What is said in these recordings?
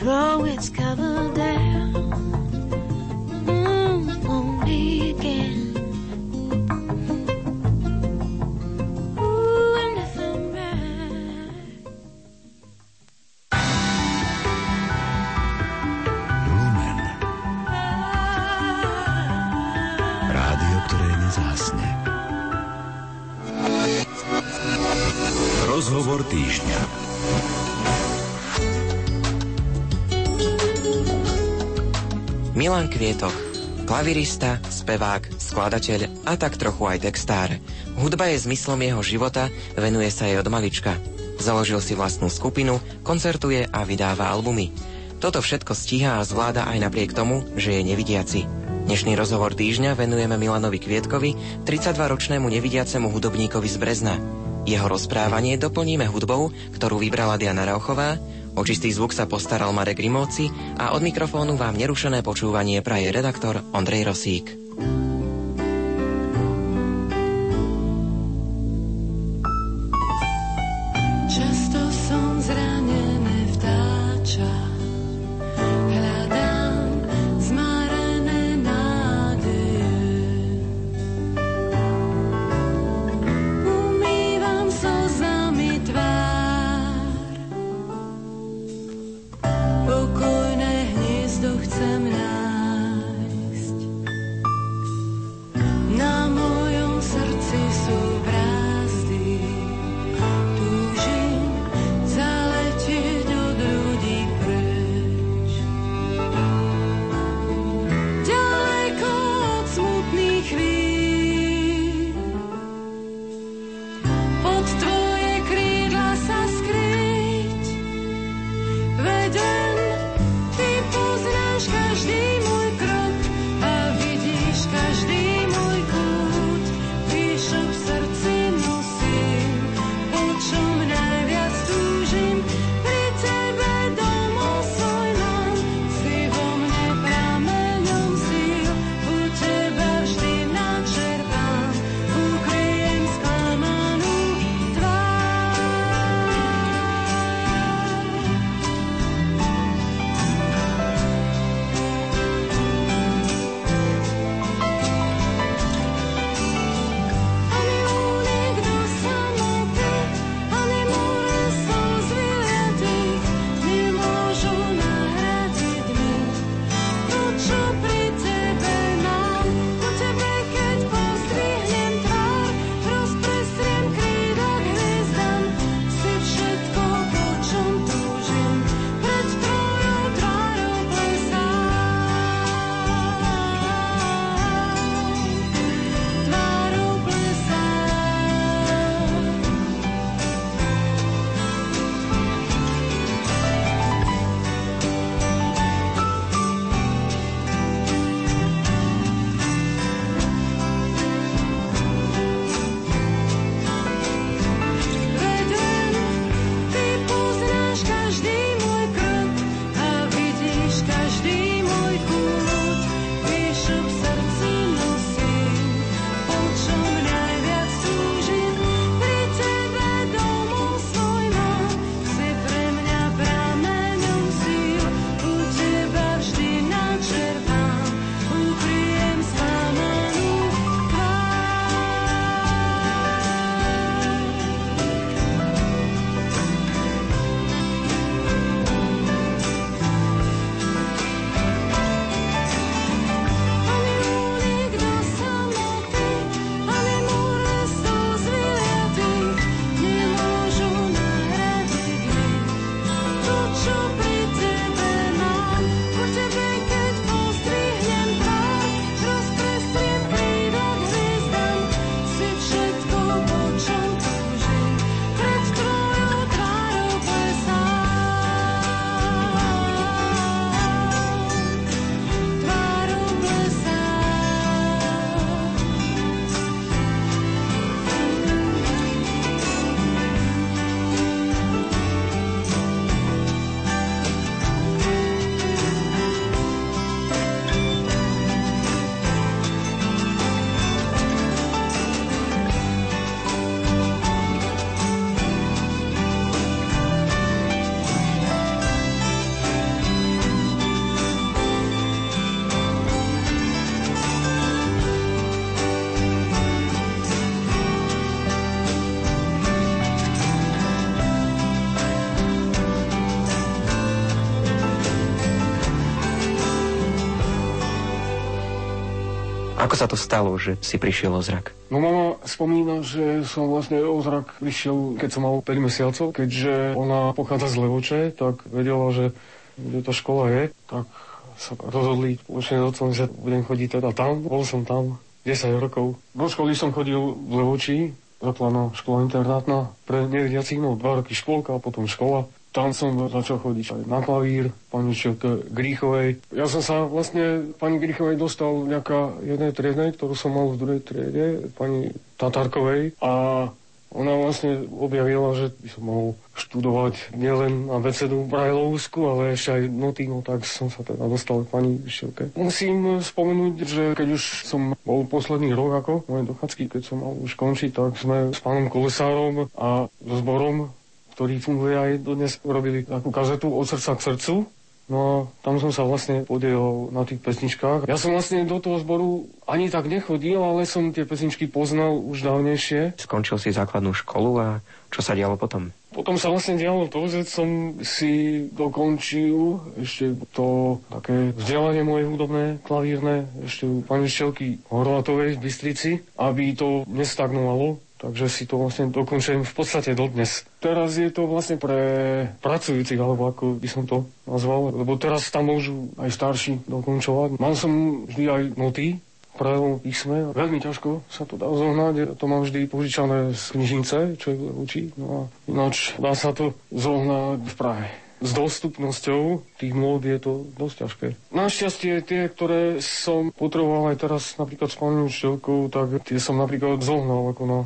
throw its cover Milan Kvietok, klavirista, spevák, skladateľ a tak trochu aj textár. Hudba je zmyslom jeho života, venuje sa jej od malička. Založil si vlastnú skupinu, koncertuje a vydáva albumy. Toto všetko stíha a zvláda aj napriek tomu, že je nevidiaci. Dnešný rozhovor týždňa venujeme Milanovi Kvietkovi, 32-ročnému nevidiacemu hudobníkovi z Brezna. Jeho rozprávanie doplníme hudbou, ktorú vybrala Diana Rauchová, o čistý zvuk sa postaral Marek Rimovci a od mikrofónu vám nerušené počúvanie praje redaktor Ondrej Rosík. Ako sa to stalo, že si prišiel o zrak? No mama spomína, že som vlastne o zrak prišiel, keď som mal 5 mesiacov, keďže ona pochádza z Levoče, tak vedela, že kde tá škola je, tak sa rozhodli spoločne s otcom, že budem chodiť teda tam. Bol som tam 10 rokov. Do školy som chodil v Levoči, základná škola internátna pre nevidiacich, no dva roky školka a potom škola. Tam som začal chodiť aj na klavír, pani učiteľke Gríchovej. Ja som sa vlastne pani Gríchovej dostal nejaká jednej triednej, ktorú som mal v druhej triede, pani Tatarkovej. A ona vlastne objavila, že by som mohol študovať nielen abecedu Brajlovsku, ale ešte aj noty, no tak som sa teda dostal k pani Vyšilke. Musím spomenúť, že keď už som bol posledný rok ako moje dochádzky, keď som mal už končiť, tak sme s pánom Kolesárom a so zborom ktorý funguje aj dodnes, robili takú kazetu od srdca k srdcu. No a tam som sa vlastne podielal na tých pesničkách. Ja som vlastne do toho zboru ani tak nechodil, ale som tie pesničky poznal už dávnejšie. Skončil si základnú školu a čo sa dialo potom? Potom sa vlastne dialo to, že som si dokončil ešte to také vzdelanie moje hudobné, klavírne, ešte u pani Šelky Horvatovej v Bystrici, aby to nestagnovalo Takže si to vlastne dokončujem v podstate dodnes. Teraz je to vlastne pre pracujúcich, alebo ako by som to nazval, lebo teraz tam môžu aj starší dokončovať. Mal som vždy aj noty, pravom písme. Veľmi ťažko sa to dá zohnať. Ja to mám vždy požičané z knižnice, čo je učí. No a ináč dá sa to zohnať v Prahe s dostupnosťou tých môd je to dosť ťažké. Našťastie tie, ktoré som potreboval aj teraz napríklad s pani učiteľkou, tak tie som napríklad zohnal ako na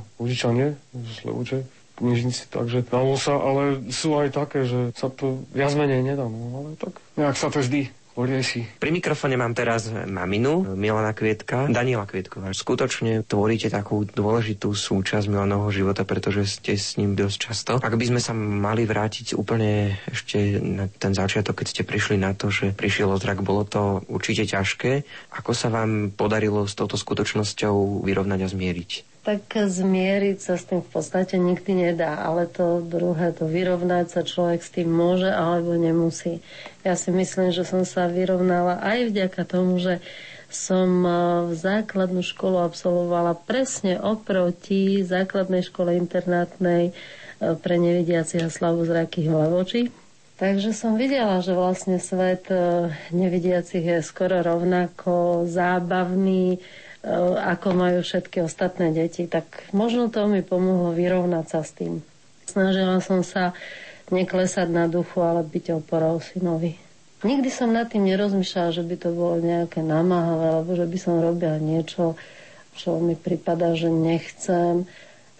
z Levoče knižnici, takže dalo sa, ale sú aj také, že sa to viac menej nedá, no, ale tak nejak sa to vždy porieši. Pri mikrofone mám teraz maminu, Milana Kvietka, Daniela Kvietková. Skutočne tvoríte takú dôležitú súčasť Milanovho života, pretože ste s ním dosť často. Ak by sme sa mali vrátiť úplne ešte na ten začiatok, keď ste prišli na to, že prišiel zrak, bolo to určite ťažké. Ako sa vám podarilo s touto skutočnosťou vyrovnať a zmieriť? Tak zmieriť sa s tým v podstate nikdy nedá, ale to druhé, to vyrovnať sa človek s tým môže alebo nemusí. Ja si myslím, že som sa vyrovnala aj vďaka tomu, že som e, v základnú školu absolvovala presne oproti základnej škole internátnej e, pre nevidiacich a slabozrakých v Levoči. Takže som videla, že vlastne svet e, nevidiacich je skoro rovnako zábavný, ako majú všetky ostatné deti, tak možno to mi pomohlo vyrovnať sa s tým. Snažila som sa neklesať na duchu, ale byť oporou synovi. Nikdy som nad tým nerozmýšľala, že by to bolo nejaké namáhavé, alebo že by som robila niečo, čo mi prípada, že nechcem.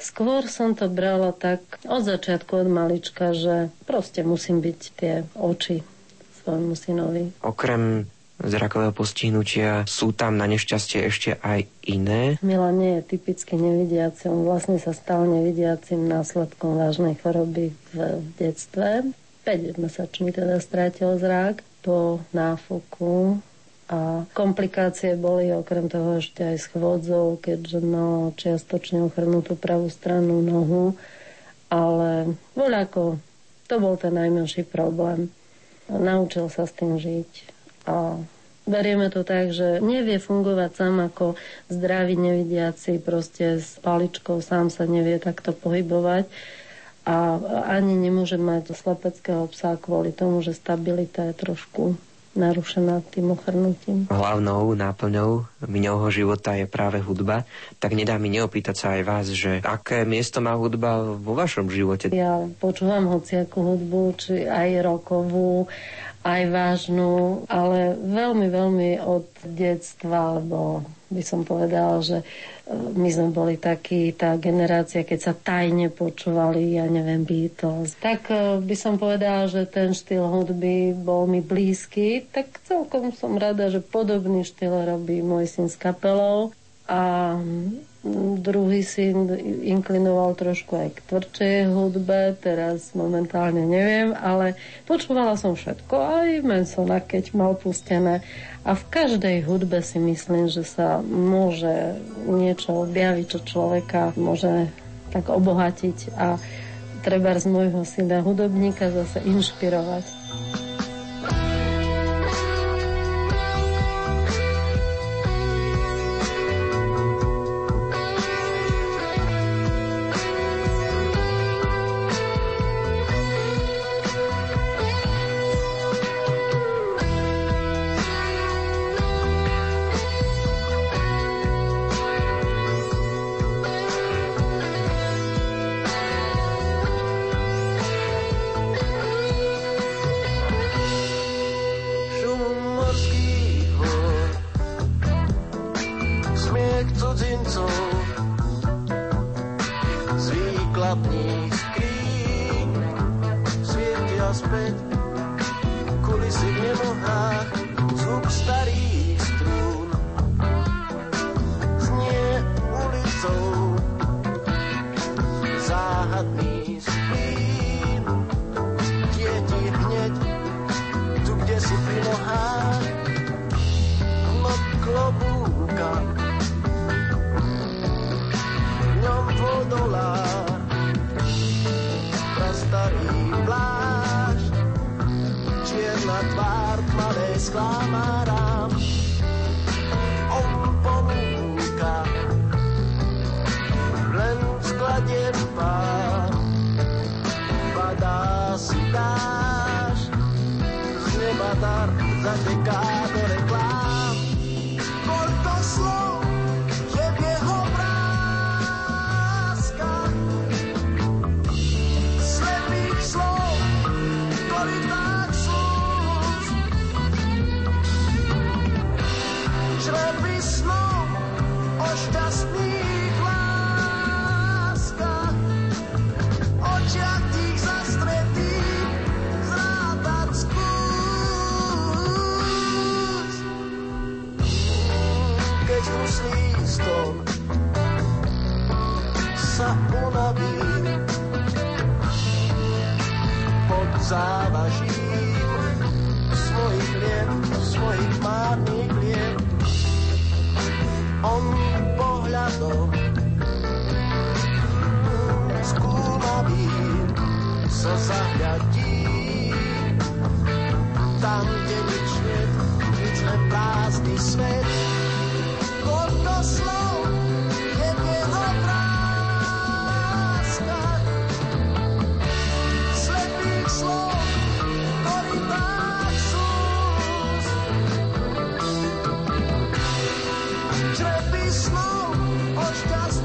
Skôr som to brala tak od začiatku, od malička, že proste musím byť tie oči svojmu synovi. Okrem zrakového postihnutia. Sú tam na nešťastie ešte aj iné? Mila nie je typicky nevidiaci. On vlastne sa stal nevidiacim následkom vážnej choroby v detstve. 5-mesačný teda strátil zrak po náfuku a komplikácie boli okrem toho ešte aj s chôdzou, keďže mal čiastočne ochrnutú pravú stranu nohu, ale voľako, to bol ten najmenší problém. Naučil sa s tým žiť a berieme to tak, že nevie fungovať sám ako zdravý nevidiaci, proste s paličkou sám sa nevie takto pohybovať a ani nemôže mať slepeckého psa kvôli tomu, že stabilita je trošku narušená tým ochrnutím. Hlavnou náplňou miňovho života je práve hudba, tak nedá mi neopýtať sa aj vás, že aké miesto má hudba vo vašom živote? Ja počúvam hociakú hudbu, či aj rokovú, aj vážnu, ale veľmi, veľmi od detstva, lebo by som povedala, že e, my sme boli takí, tá generácia, keď sa tajne počúvali, ja neviem, Beatles. Tak e, by som povedala, že ten štýl hudby bol mi blízky, tak celkom som rada, že podobný štýl robí môj syn s kapelou. A druhý syn inklinoval trošku aj k tvrdšej hudbe, teraz momentálne neviem, ale počúvala som všetko, aj Mansona, keď mal pustené. A v každej hudbe si myslím, že sa môže niečo objaviť, čo človeka môže tak obohatiť a treba z môjho syna hudobníka zase inšpirovať. Črepy snov o šťastných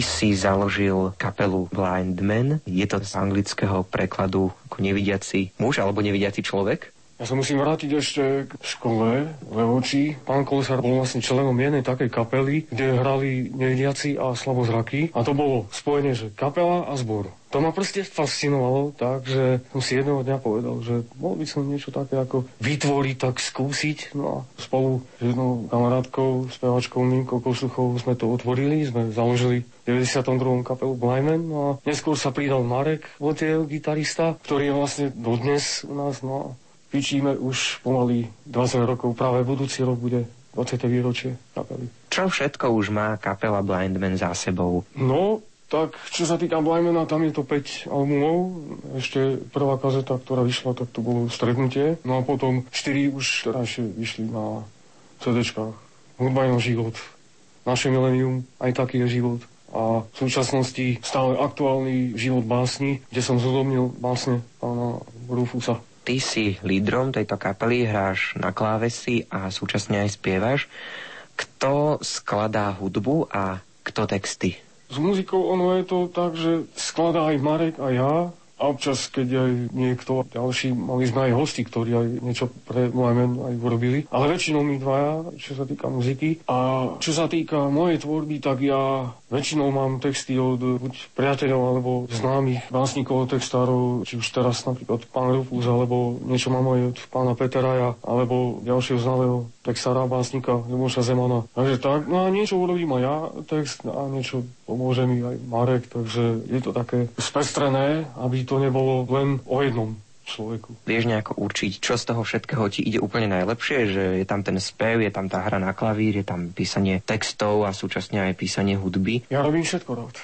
Si založil kapelu Blind Man. Je to z anglického prekladu ako nevidiaci muž alebo nevidiaci človek? Ja sa musím vrátiť ešte k škole Levoči. Pán Kolesár bol vlastne členom jednej takej kapely, kde hrali nevidiaci a slabozraky. A to bolo spojenie, že kapela a zbor. To ma proste fascinovalo, takže som si jedného dňa povedal, že mohol by som niečo také ako vytvoriť, tak skúsiť. No a spolu s jednou kamarátkou, spevačkou Minkou Kosuchovou sme to otvorili, sme založili v 92. kapelu Blyman. No a neskôr sa pridal Marek Votiel, gitarista, ktorý je vlastne dodnes u nás. No a Pičíme už pomaly 20 rokov, práve budúci rok bude 20. výročie kapely. Čo všetko už má kapela Blind Man za sebou? No, Tak, čo sa týka Blajmena, tam je to 5 albumov. Ešte prvá kazeta, ktorá vyšla, tak to bolo Stretnutie. No a potom 4 už terajšie vyšli na CDčkách. Hudba je život. Naše milenium, aj taký je život. A v súčasnosti stále aktuálny život básni, kde som zhodobnil básne pána Rufusa. Ty si lídrom tejto kapely, hráš na klávesi a súčasne aj spievaš. Kto skladá hudbu a kto texty? S muzikou ono je to tak, že skladá aj Marek a ja. A občas, keď aj niekto ďalší, mali sme aj hosti, ktorí aj niečo pre Mojmen aj urobili. Ale väčšinou my dvaja, čo sa týka muziky. A čo sa týka mojej tvorby, tak ja väčšinou mám texty od buď priateľov alebo známych básnikov, textárov, či už teraz napríklad pán Rufus, alebo niečo mám aj od pána Peteraja, alebo ďalšieho známeho textára, básnika Ľuboša Zemana. Takže tak, no a niečo urobím aj ja, text, a niečo pomôže mi aj Marek, takže je to také spestrené, aby to nebolo len o jednom človeku. Vieš nejako určiť, čo z toho všetkého ti ide úplne najlepšie, že je tam ten spev, je tam tá hra na klavír, je tam písanie textov a súčasne aj písanie hudby. Ja robím všetko rád.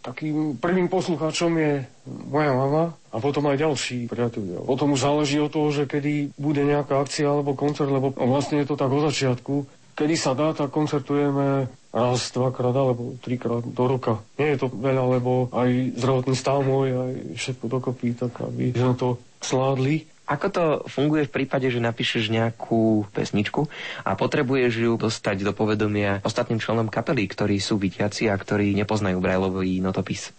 Takým prvým poslucháčom je moja mama a potom aj ďalší priatelia. Potom už záleží od toho, že kedy bude nejaká akcia alebo koncert, lebo vlastne je to tak od začiatku. Kedy sa dá, tak koncertujeme raz, dvakrát alebo trikrát do roka. Nie je to veľa, lebo aj zdravotný stav môj, aj všetko dokopy, tak aby sme to sládli. Ako to funguje v prípade, že napíšeš nejakú pesničku a potrebuješ ju dostať do povedomia ostatným členom kapely, ktorí sú vytiaci a ktorí nepoznajú Brajlový notopis?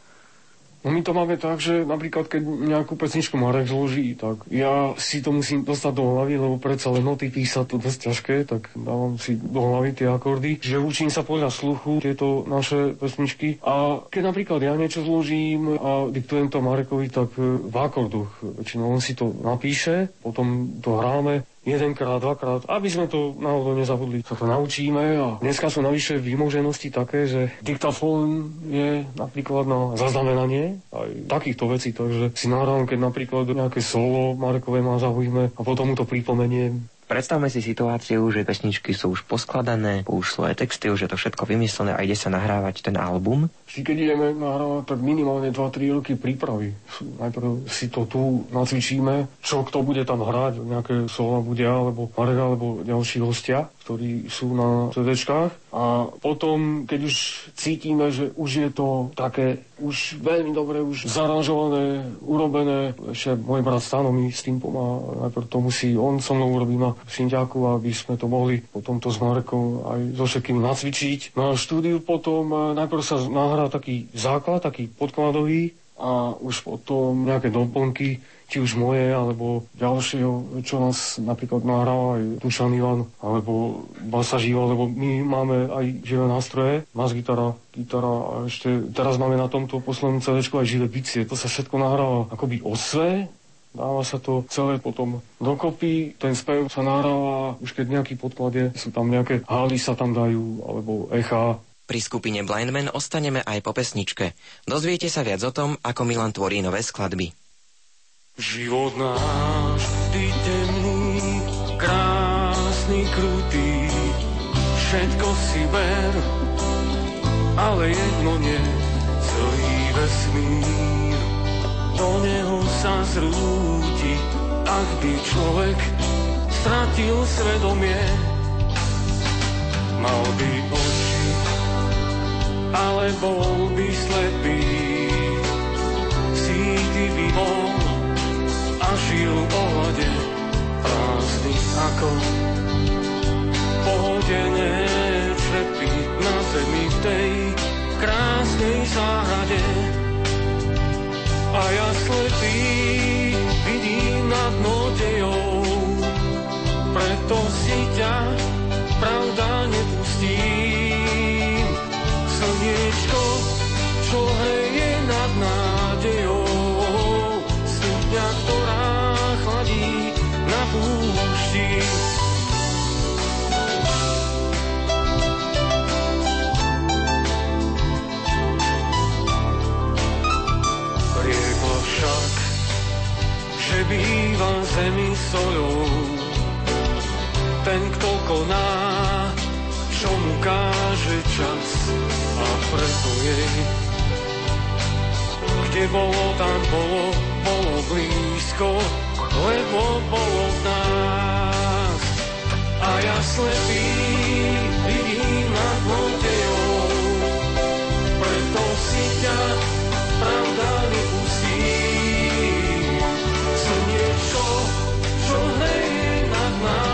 No my to máme tak, že napríklad keď nejakú pesničku Marek zloží, tak ja si to musím dostať do hlavy, lebo predsa len noty písať to dosť ťažké, tak dávam si do hlavy tie akordy, že učím sa podľa sluchu tieto naše pesničky. A keď napríklad ja niečo zložím a diktujem to Marekovi, tak v akordoch väčšinou on si to napíše, potom to hráme jedenkrát, dvakrát, aby sme to náhodou nezabudli. Sa to naučíme a dneska sú navyše výmoženosti také, že diktafón je napríklad na zaznamenanie aj takýchto vecí, takže si nahrávam, keď napríklad nejaké solo Markové má zaujíme a potom mu to pripomeniem. Predstavme si situáciu, že pesničky sú už poskladané, už svoje texty, už je to všetko vymyslené a ide sa nahrávať ten album. Vždy, keď ideme nahrávať, tak minimálne 2-3 roky prípravy. Najprv si to tu nacvičíme, čo kto bude tam hrať, nejaké slova bude alebo Marek alebo ďalší hostia, ktorí sú na CDčkách. A potom, keď už cítime, že už je to také už veľmi dobre, už zaranžované, urobené, ešte môj brat Stano mi s tým pomáha, najprv to musí on so mnou urobiť na synťáku, aby sme to mohli potom to s Marekom aj so všetkými nacvičiť. Na štúdiu potom eh, najprv sa nahrá taký základ, taký podkladový a už potom nejaké doplnky, či už moje, alebo ďalšieho, čo nás napríklad nahráva aj Dušan Ivan, alebo Basa Živa, lebo my máme aj živé nástroje, bas gitara, gitara a ešte teraz máme na tomto poslednom CD aj živé bicie. To sa všetko nahráva akoby osve, Dáva sa to celé potom dokopy, ten spev sa nahráva, už keď nejaký podklad je, sú tam nejaké hály sa tam dajú, alebo echa, Pri skupine Blindman ostaneme aj po pesničke. Dozviete sa viac o tom, ako Milan tvorí nové skladby. Život náš vždy temný, krásny, krutý, všetko si ber, ale jedno nie, celý vesmír. Do neho sa zrúti, ak by človek stratil svedomie. Mal by oči, ale bol by slepý, síty by bol, a žil o hlade prázdny ako pohodené črepy na zemi v tej krásnej záhrade. A ja slepý vidím na dno dejov, preto si ťa pravda nepustím. Solou, ten, kto koná, čo mu káže čas a preto jej Kde bolo, tam bolo, bolo blízko, lebo bolo v nás. A ja slepý vidím nad vodejou, preto si ťa pravda nepustí. mama.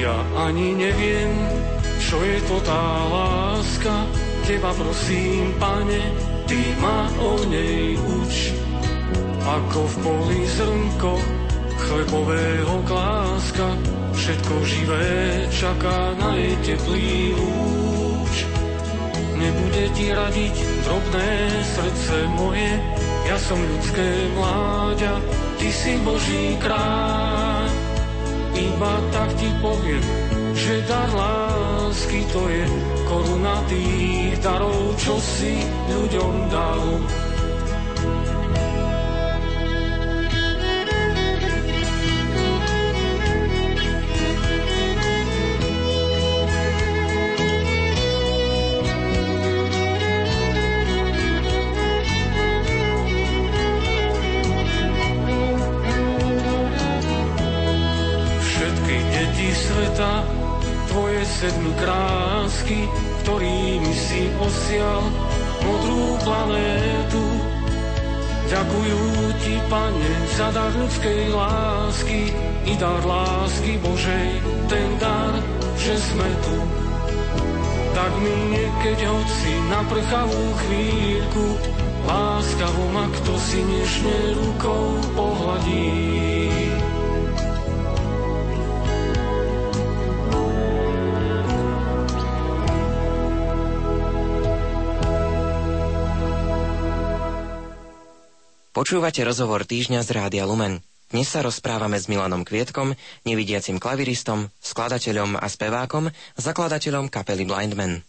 Ja ani neviem, čo je to tá láska. Teba prosím, pane, ty ma o nej uč. Ako v poli zrnko chlebového kláska Všetko živé čaká na jej teplý lúč. Nebude ti radiť drobné srdce moje, ja som ľudské mláďa, ty si Boží kráľ. Iba tak ti poviem, že dar lásky to je koruna tých darov, čo si ľuďom dal. Ktorými si osial modrú planétu. Ďakujú ti, pane, za dar ľudskej lásky i dar lásky Božej, ten dar, že sme tu. Tak mi niekeď hoci na prchavú chvíľku láskavo ma kto si nežne rukou pohladí. Počúvate rozhovor týždňa z Rádia Lumen. Dnes sa rozprávame s Milanom Kvietkom, nevidiacim klaviristom, skladateľom a spevákom, zakladateľom kapely Blindman.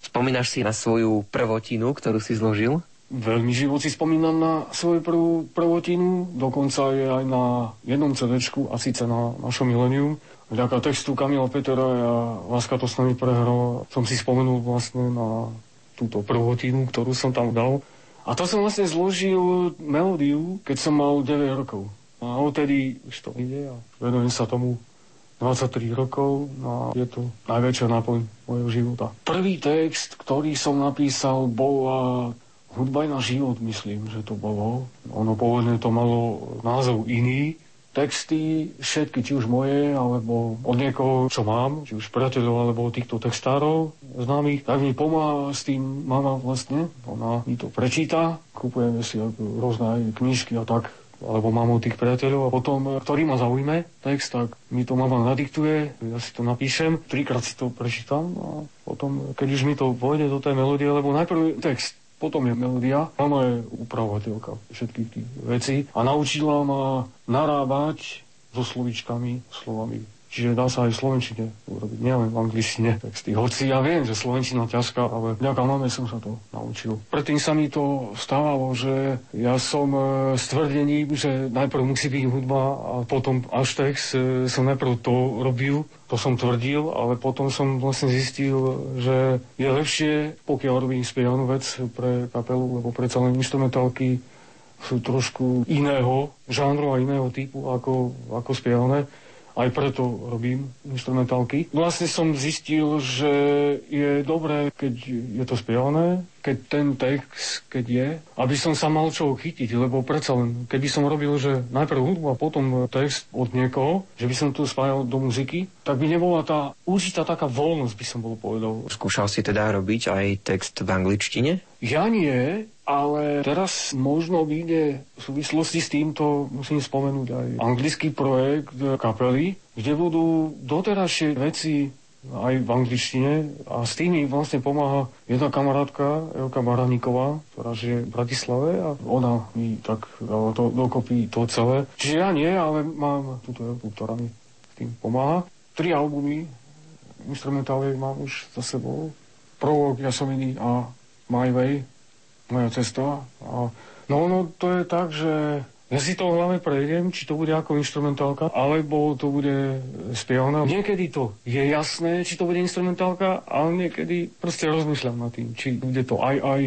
Spomínaš si na svoju prvotinu, ktorú si zložil? veľmi živo si spomínam na svoju prvú prvotinu, dokonca je aj na jednom cd a síce na našom milenium. Vďaka textu Kamila Petera a Láska to s nami prehrala, som si spomenul vlastne na túto prvotinu, ktorú som tam dal. A to som vlastne zložil melódiu, keď som mal 9 rokov. A odtedy už to ide a venujem sa tomu 23 rokov a je to najväčšia náplň mojho života. Prvý text, ktorý som napísal, bola hudba na život, myslím, že to bolo. Ono pôvodne to malo názov iný. Texty, všetky, či už moje, alebo od niekoho, čo mám, či už priateľov, alebo týchto textárov známych, tak mi pomáha s tým mama vlastne. Ona mi to prečíta, kupujeme si rôzne knižky a tak alebo mám od tých priateľov. A potom, ktorý ma zaujme text, tak mi to mama nadiktuje, ja si to napíšem, trikrát si to prečítam a potom, keď už mi to pôjde do tej melódie, lebo najprv text, potom je melódia. Mama je upravovateľka všetkých tých vecí a naučila ma narábať so slovičkami, slovami Čiže dá sa aj v Slovenčine urobiť, nielen v angličtine texty. Hoci ja viem, že Slovenčina ťažká, ale vďaka máme som sa to naučil. Predtým sa mi to stávalo, že ja som e, s tvrdením, že najprv musí byť hudba a potom až text, e, som najprv to robil, to som tvrdil, ale potom som vlastne zistil, že je lepšie, pokiaľ robím spievanú vec pre kapelu, lebo predsa len instrumentálky sú trošku iného žánru a iného typu ako, ako spievané aj preto robím instrumentálky. Vlastne som zistil, že je dobré, keď je to spievané, keď ten text, keď je, aby som sa mal čo chytiť, lebo predsa len, keby som robil, že najprv hudbu a potom text od niekoho, že by som to spájal do muziky, tak by nebola tá určitá taká voľnosť, by som bol povedal. Skúšal si teda robiť aj text v angličtine? Ja nie, ale teraz možno vyjde v súvislosti s týmto, musím spomenúť aj anglický projekt kapely, kde budú doterajšie veci aj v angličtine a s tými vlastne pomáha jedna kamarátka, Elka Baraníková, ktorá žije v Bratislave a ona mi tak dala to dokopy to celé. Čiže ja nie, ale mám túto Elku, ktorá mi s tým pomáha. Tri albumy instrumentály mám už za sebou. Prolog, Jasominy a My Way moja cesta. A, no no to je tak, že ja si to hlavne prejdem, či to bude ako instrumentálka, alebo to bude spievané. Niekedy to je jasné, či to bude instrumentálka, ale niekedy proste rozmýšľam nad tým, či bude to aj aj,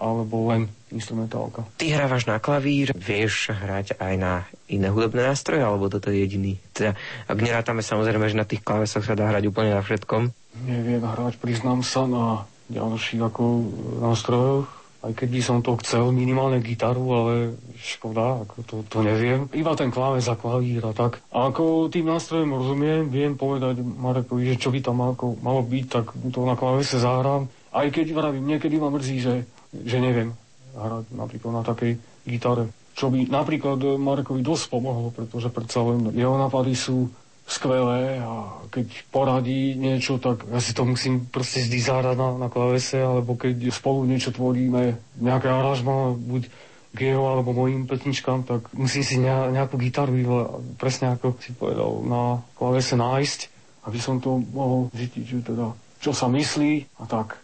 alebo len instrumentálka. Ty hrávaš na klavír, vieš hrať aj na iné hudobné nástroje, alebo toto je jediný? Teda, ak nerátame samozrejme, že na tých klavesoch sa dá hrať úplne na všetkom. Neviem hrať, priznám sa, na ďalších ako nástrojoch aj keď by som to chcel, minimálne gitaru, ale škoda, ako to, to neviem. Iba ten kláves a klavír a tak. A ako tým nástrojom rozumiem, viem povedať Marekovi, že čo by tam ako malo byť, tak to na klávese zahrám. Aj keď vravím, niekedy ma mrzí, že, že neviem hrať napríklad na takej gitare. Čo by napríklad Marekovi dosť pomohlo, pretože predsa len jeho nápady sú skvelé a keď poradí niečo, tak ja si to musím proste vždy zahrať na, na klavese, alebo keď spolu niečo tvoríme, nejaké aranžma, buď k jeho alebo mojim petničkám, tak musím si nejakú gitaru presne ako si povedal, na klavese nájsť, aby som to mohol zistiť, že teda čo sa myslí a tak.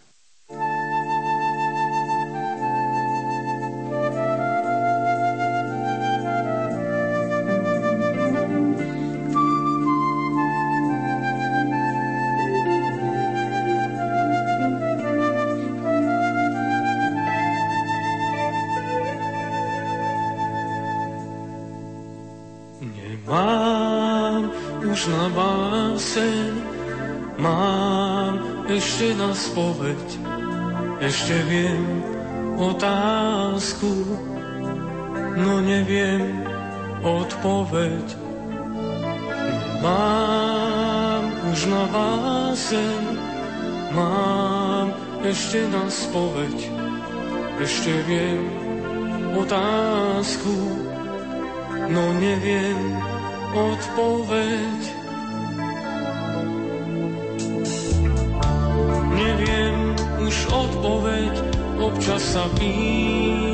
Spoveď, ešte viem otázku, no neviem odpoveď. Mám už na básen, mám ešte na spoveď, ešte viem otázku, no neviem odpoveď, občas sa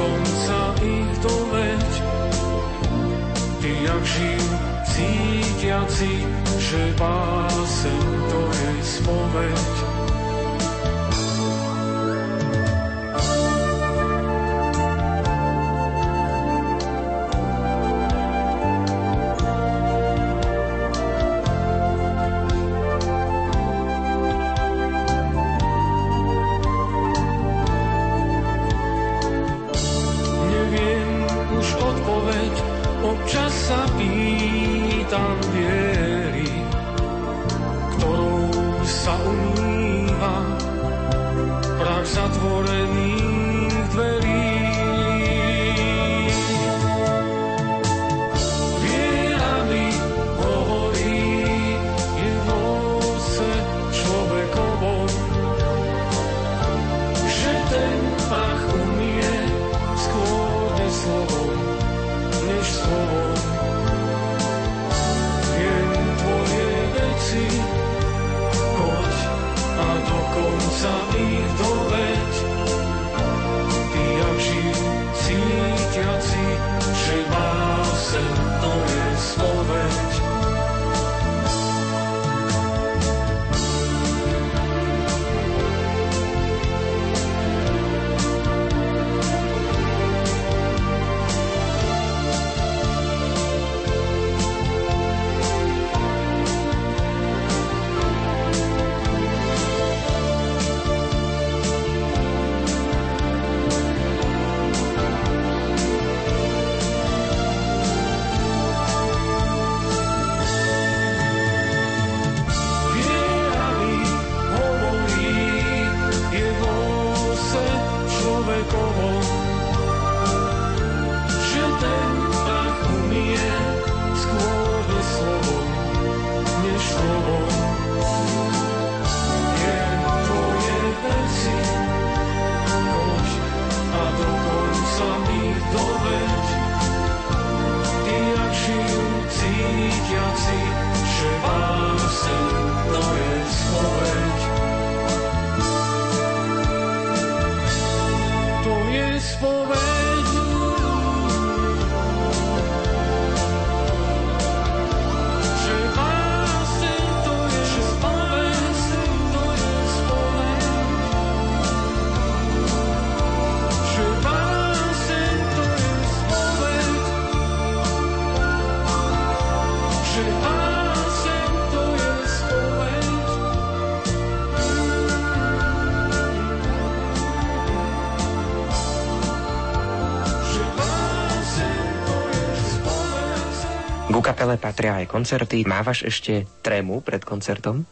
a dokonca ich doveď. Ty jak živ, cítiaci, že báseň to je spoveď. Patria aj koncerty. Mávaš ešte trému pred koncertom?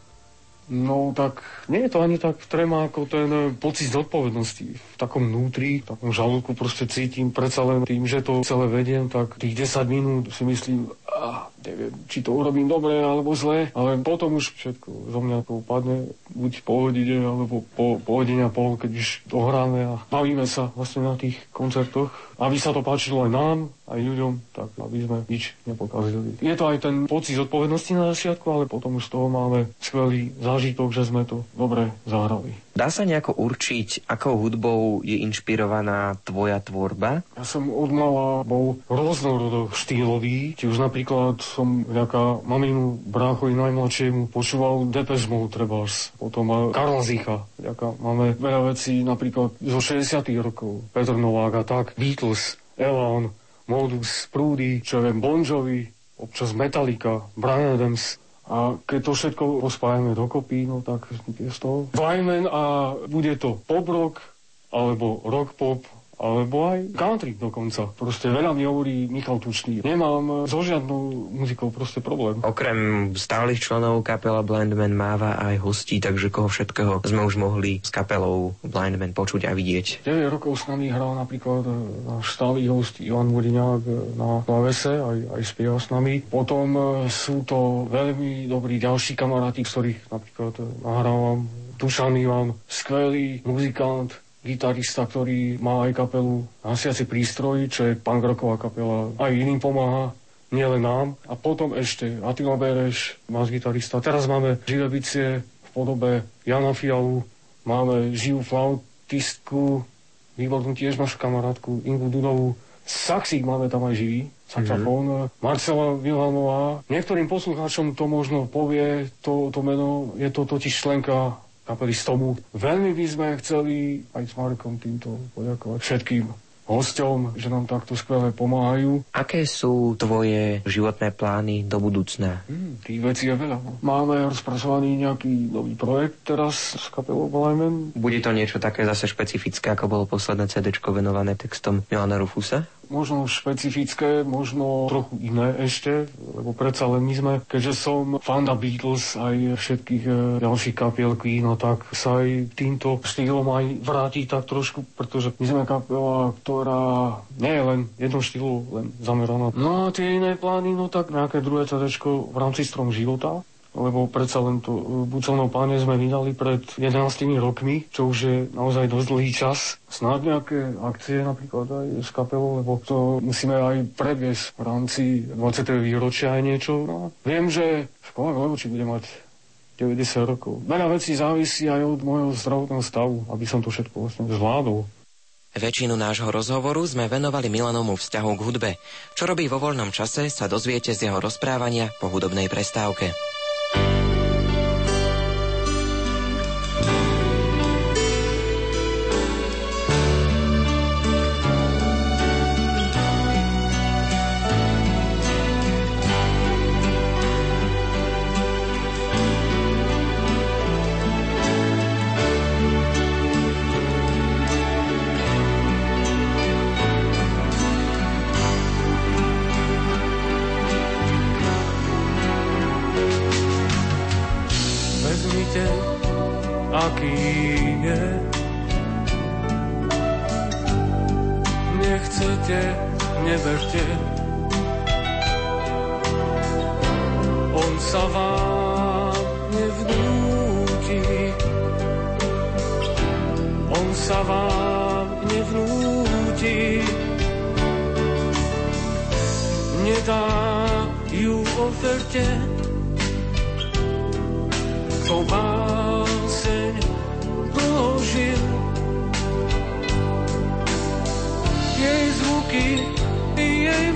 No tak nie je to ani tak trema ako ten eh, pocit zodpovednosti. V takom vnútri, v takom žalúdku proste cítim predsa len tým, že to celé vediem, tak tých 10 minút si myslím, ah, neviem, či to urobím dobre alebo zle, ale potom už všetko zo mňa to padne, buď po hodine alebo po, po hodine a pol, keď už dohráme a bavíme sa vlastne na tých koncertoch. Aby sa to páčilo aj nám, aj ľuďom, tak aby sme nič nepokazili. Je to aj ten pocit zodpovednosti na začiatku, ale potom už z toho máme skvelý zážitok, že sme to dobre zahrali. Dá sa nejako určiť, akou hudbou je inšpirovaná tvoja tvorba? Ja som od mala bol rôznorodo štýlový, či už napríklad som vďaka maminu bráchovi najmladšiemu počúval Depeche Mode trebárs, potom Karla Zicha, vďaka máme veľa vecí napríklad zo 60 rokov, Petr Novák a tak, Beatles, Elan, Modus, Prúdy, čo viem, Bon Jovi, občas Metallica, Brian Adams, a keď to všetko pospájame dokopy, no tak je z toho Wyman a bude to pop rock, alebo rock pop, alebo aj country dokonca. Proste veľa mi hovorí Michal Tučný. Nemám so žiadnou muzikou proste problém. Okrem stálych členov kapela Blindman máva aj hostí, takže koho všetkého sme už mohli s kapelou Blindman počuť a vidieť. 9 rokov s nami hral napríklad e, náš stály host Ivan Muriňák e, na klavese, aj, aj spieva s nami. Potom e, sú to veľmi dobrí ďalší kamaráti, ktorých napríklad nahrávam. Dušan Ivan, skvelý muzikant, gitarista, ktorý má aj kapelu Hasiaci prístroj, čo je punk rocková kapela, aj iným pomáha, nielen nám. A potom ešte Attila Bereš, náš gitarista. Teraz máme živé bicie v podobe Jana Fialu, máme živú flautistku, výbornú tiež našu kamarátku Ingu Dudovú. Saxík máme tam aj živý, saxofón. Mm-hmm. Marcela Vilhamová. Niektorým poslucháčom to možno povie, to, to meno, je to totiž členka kapely Stomu. Veľmi by sme chceli aj s Markom týmto poďakovať všetkým hosťom, že nám takto skvele pomáhajú. Aké sú tvoje životné plány do budúcna? Hmm, tých vecí je veľa. Máme rozpracovaný nejaký nový projekt teraz s kapelou Blajmen. Bude to niečo také zase špecifické, ako bolo posledné CD venované textom Milana Rufusa? Možno špecifické, možno trochu iné ešte, lebo predsa len my sme, keďže som fanda Beatles aj všetkých e, ďalších kapiel Queen, no tak sa aj týmto štýlom aj vráti tak trošku, pretože my sme kapela, ktorá nie je len jednom štýlu, len zameraná. No a tie iné plány, no tak nejaké druhé CD v rámci Strom života, lebo predsa len to e, Bucelnou páne sme vydali pred 11 rokmi, čo už je naozaj dosť dlhý čas. Snáď nejaké akcie napríklad aj s kapelou, lebo to musíme aj predviesť v rámci 20. výročia aj niečo. No, viem, že škola Levoči bude mať 90 rokov. Veľa vecí závisí aj od môjho zdravotného stavu, aby som to všetko vlastne zvládol. Väčšinu nášho rozhovoru sme venovali Milanovmu vzťahu k hudbe. Čo robí vo voľnom čase, sa dozviete z jeho rozprávania po hudobnej prestávke. Jej zvuky i jej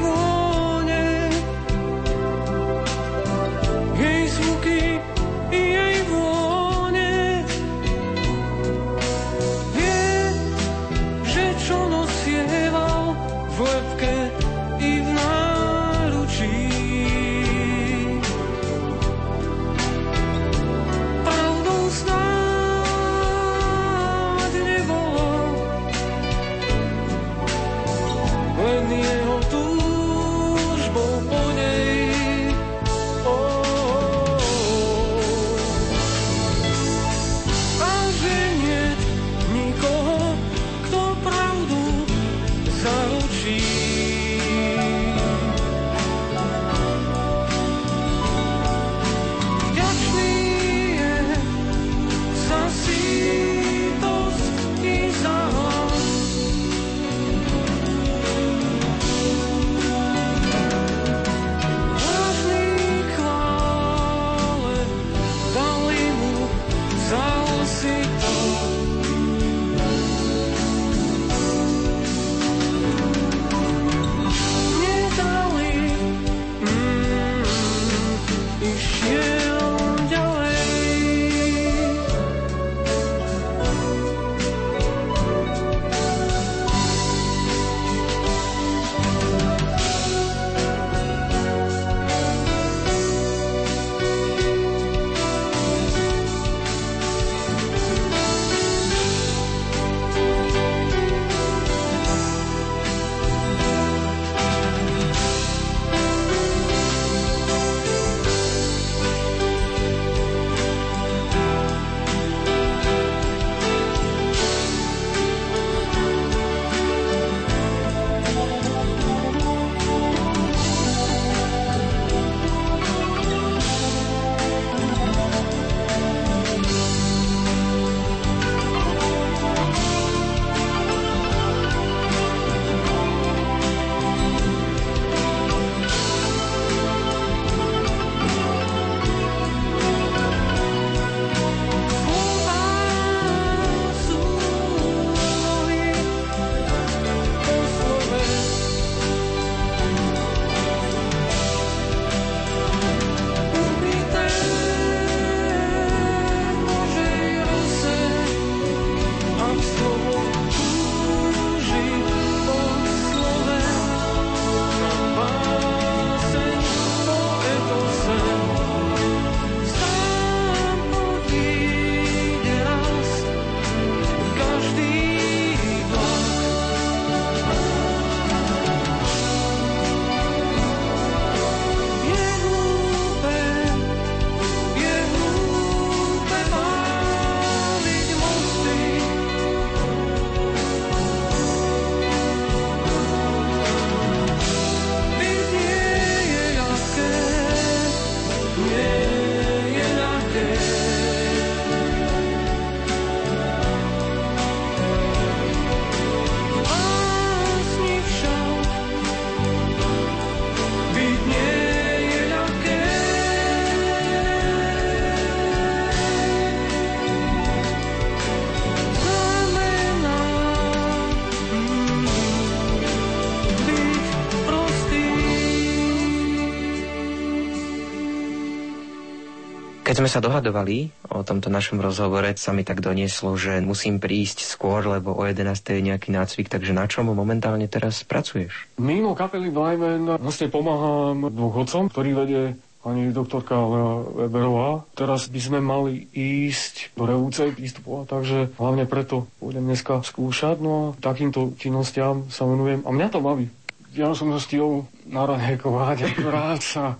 Keď sme sa dohadovali o tomto našom rozhovore, sa mi tak donieslo, že musím prísť skôr, lebo o 11. je nejaký nácvik, takže na čom momentálne teraz pracuješ? Mimo kapely Blyman vlastne pomáham dôchodcom, ktorý vedie pani doktorka Weberová. Teraz by sme mali ísť do Revúcej prístupovať, takže hlavne preto budem dneska skúšať. No a takýmto činnostiam sa venujem a mňa to baví. Ja som sa stihol narahekovať akurát sa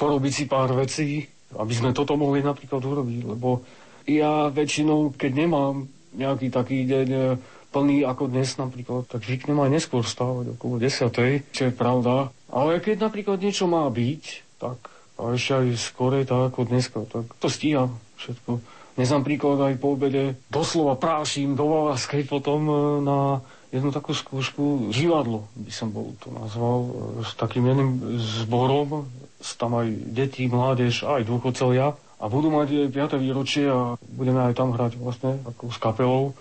porobiť si pár vecí, aby sme toto mohli napríklad urobiť, lebo ja väčšinou, keď nemám nejaký taký deň e, plný ako dnes napríklad, tak zvyknem aj neskôr stávať okolo 10. čo je pravda. Ale keď napríklad niečo má byť, tak a ešte aj skorej tak ako dneska, tak to stíham všetko. Dnes napríklad aj po obede doslova prášim do Valaskej potom e, na jednu takú skúšku živadlo, by som bol to nazval, e, s takým jedným zborom tam aj deti, mládež, aj dôchodcovia a budú mať 5. výročie a budeme aj tam hrať vlastne ako s kapelou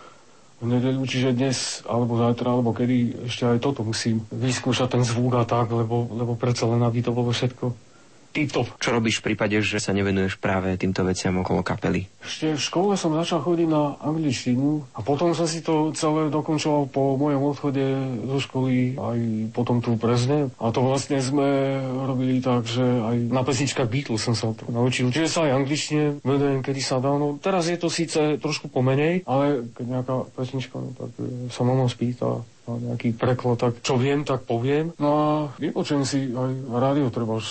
v nedeľu, čiže dnes, alebo zajtra, alebo kedy ešte aj toto musím vyskúšať ten zvuk a tak, lebo, lebo predsa len aby to bolo všetko tip-top. Čo robíš v prípade, že sa nevenuješ práve týmto veciam okolo kapely? Ešte v škole som začal chodiť na angličtinu a potom som si to celé dokončoval po mojom odchode zo školy aj potom tu v Brezne. A to vlastne sme robili tak, že aj na pesničkách Beatles som sa to naučil. Čiže sa aj angličtine venujem, kedy sa dá. No, teraz je to síce trošku pomenej, ale keď nejaká pesnička, no, tak sa mama spýta, a nejaký preklad, tak čo viem, tak poviem. No a vypočujem si aj rádio treba,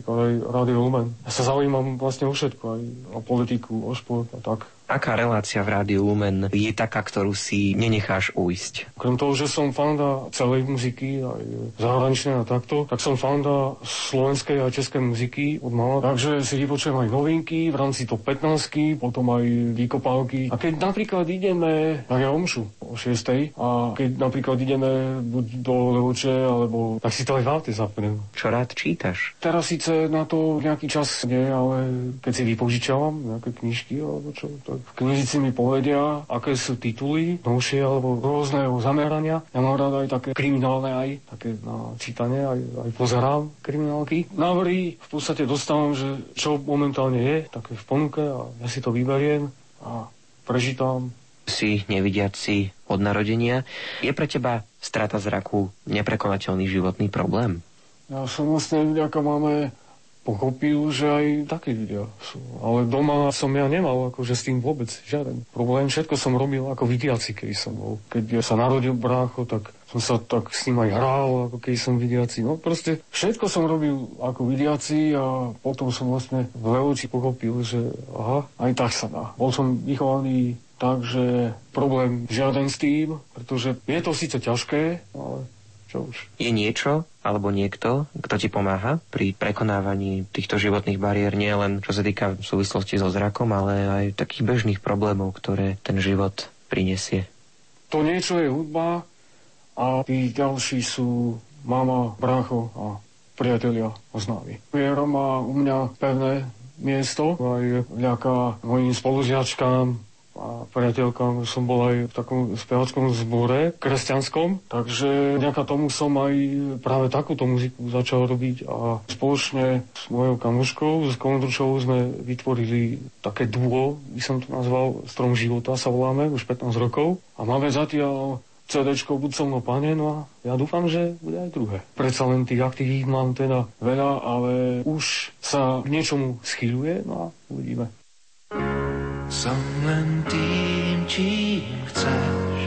napríklad aj rádio Lumen. Ja sa zaujímam vlastne o všetko, aj o politiku, o šport a tak. Aká relácia v Rádiu Lumen je taká, ktorú si nenecháš ujsť? Okrem toho, že som fanda celej muziky, aj zahraničnej a takto, tak som fanda slovenskej a českej muziky od mala. Takže si vypočujem aj novinky v rámci top 15, potom aj výkopávky. A keď napríklad ideme na omšu o 6. a keď napríklad ideme buď do Levoče, alebo tak si to aj v aute zapnem. Čo rád čítaš? Teraz síce na to nejaký čas nie, ale keď si vypožičavam nejaké knižky alebo čo, tak v knižnici mi povedia, aké sú tituly, novšie alebo rôzneho zamerania. Ja mám rád aj také kriminálne, aj také na čítanie, aj, aj pozerám kriminálky. Návrhy v podstate dostávam, že čo momentálne je, také v ponuke a ja si to vyberiem a prežítam. Si nevidiaci od narodenia. Je pre teba strata zraku neprekonateľný životný problém? Ja som vlastne vďaka máme pochopil, že aj také ľudia sú. Ale doma som ja nemal akože s tým vôbec žiaden problém. Všetko som robil ako vidiaci, keď som bol. Keď ja sa narodil brácho, tak som sa tak s ním aj hral, ako keď som vidiaci. No proste všetko som robil ako vidiaci a potom som vlastne v Leoči pochopil, že aha, aj tak sa dá. Bol som vychovaný tak, že problém žiaden s tým, pretože je to síce ťažké, ale čo už. Je niečo alebo niekto, kto ti pomáha pri prekonávaní týchto životných bariér, nie len čo sa týka v súvislosti so zrakom, ale aj takých bežných problémov, ktoré ten život prinesie. To niečo je hudba a tí ďalší sú mama, brácho a priatelia a známi. Viera má u mňa pevné miesto, aj vďaka mojim spolužiačkám, a priateľkom som bol aj v takom speváckom zbore kresťanskom, takže vďaka tomu som aj práve takúto muziku začal robiť a spoločne s mojou kamoškou, s Kolondručovou sme vytvorili také duo, by som to nazval, Strom života sa voláme, už 15 rokov a máme zatiaľ CD Buď so mnou pane, no a ja dúfam, že bude aj druhé. Predsa len tých aktivít mám teda veľa, ale už sa k niečomu schýľuje, no a uvidíme. Som len tým, čím chceš.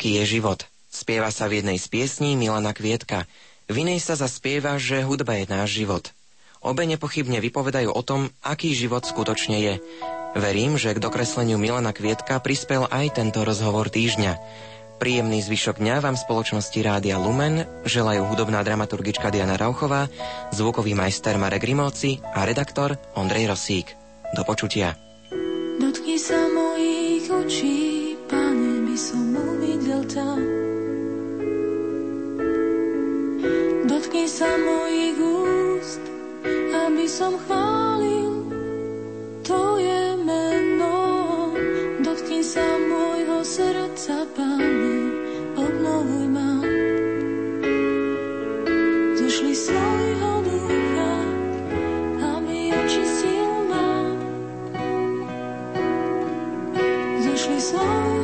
Taký je život. Spieva sa v jednej z piesní Milana Kvietka. V inej sa zaspieva, že hudba je náš život. Obe nepochybne vypovedajú o tom, aký život skutočne je. Verím, že k dokresleniu Milana Kvietka prispel aj tento rozhovor týždňa. Príjemný zvyšok dňa vám spoločnosti Rádia Lumen želajú hudobná dramaturgička Diana Rauchová, zvukový majster Marek Rimóci a redaktor Ondrej Rosík. Do počutia. Dotkni sa mojich očí, pane, by som mohol sveta. Dotkni sa mojich úst, aby som chválil Tvoje meno. Dotkni sa môjho srdca, Pane, obnovuj ma. Zošli svojho ducha, aby očistil ma. Zošli svojho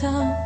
záchranca